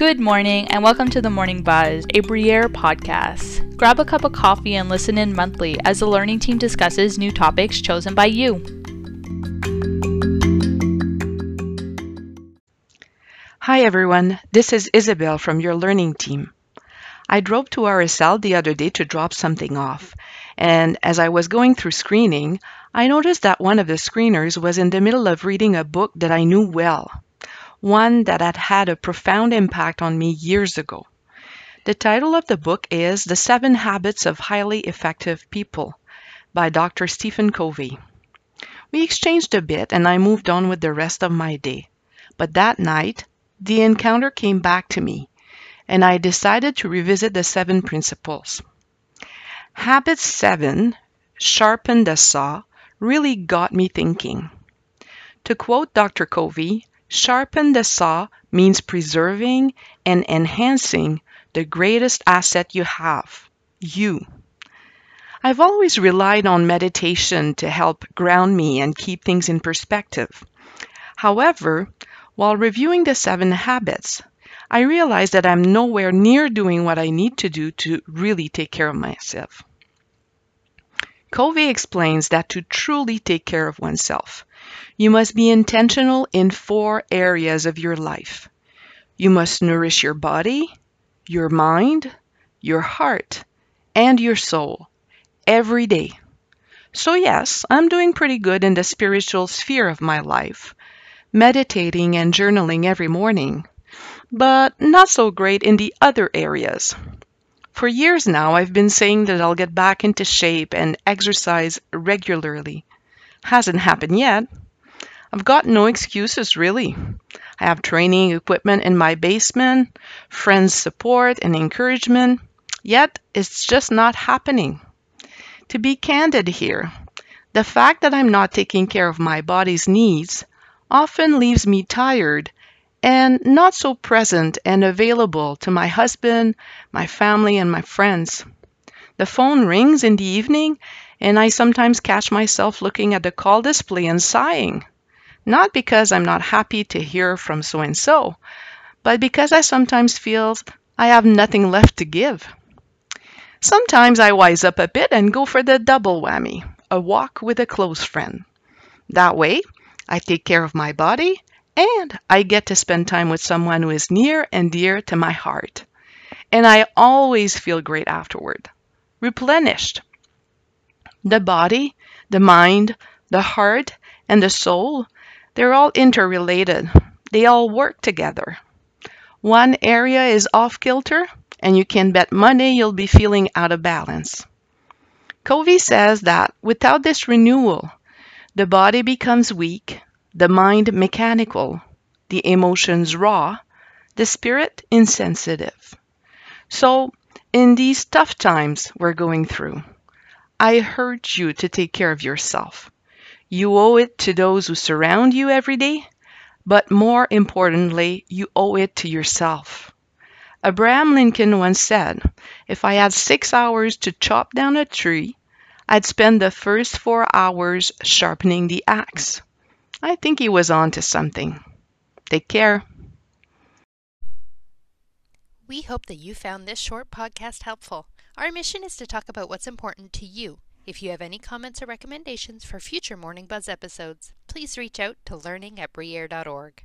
Good morning, and welcome to the Morning Buzz, a Briere podcast. Grab a cup of coffee and listen in monthly as the learning team discusses new topics chosen by you. Hi everyone, this is Isabelle from your learning team. I drove to RSL the other day to drop something off, and as I was going through screening, I noticed that one of the screeners was in the middle of reading a book that I knew well one that had had a profound impact on me years ago. The title of the book is The Seven Habits of Highly Effective People by Dr. Stephen Covey. We exchanged a bit and I moved on with the rest of my day. But that night, the encounter came back to me and I decided to revisit the seven principles. Habit 7, Sharpen the Saw, really got me thinking. To quote Dr. Covey, Sharpen the saw means preserving and enhancing the greatest asset you have you. I've always relied on meditation to help ground me and keep things in perspective. However, while reviewing the seven habits, I realized that I'm nowhere near doing what I need to do to really take care of myself. Covey explains that to truly take care of oneself, you must be intentional in four areas of your life. You must nourish your body, your mind, your heart, and your soul every day. So, yes, I'm doing pretty good in the spiritual sphere of my life, meditating and journaling every morning, but not so great in the other areas. For years now, I've been saying that I'll get back into shape and exercise regularly. Hasn't happened yet, I've got no excuses really. I have training equipment in my basement, friends' support and encouragement, yet it's just not happening. To be candid here, the fact that I'm not taking care of my body's needs often leaves me tired and not so present and available to my husband, my family, and my friends. The phone rings in the evening, and I sometimes catch myself looking at the call display and sighing. Not because I'm not happy to hear from so and so, but because I sometimes feel I have nothing left to give. Sometimes I wise up a bit and go for the double whammy a walk with a close friend. That way, I take care of my body and I get to spend time with someone who is near and dear to my heart. And I always feel great afterward, replenished. The body, the mind, the heart, and the soul they're all interrelated. They all work together. One area is off kilter, and you can bet money you'll be feeling out of balance. Covey says that without this renewal, the body becomes weak, the mind mechanical, the emotions raw, the spirit insensitive. So, in these tough times we're going through, I urge you to take care of yourself. You owe it to those who surround you every day, but more importantly, you owe it to yourself. Abraham Lincoln once said, If I had six hours to chop down a tree, I'd spend the first four hours sharpening the axe. I think he was on to something. Take care. We hope that you found this short podcast helpful. Our mission is to talk about what's important to you if you have any comments or recommendations for future Morning Buzz episodes, please reach out to learning at briere.org.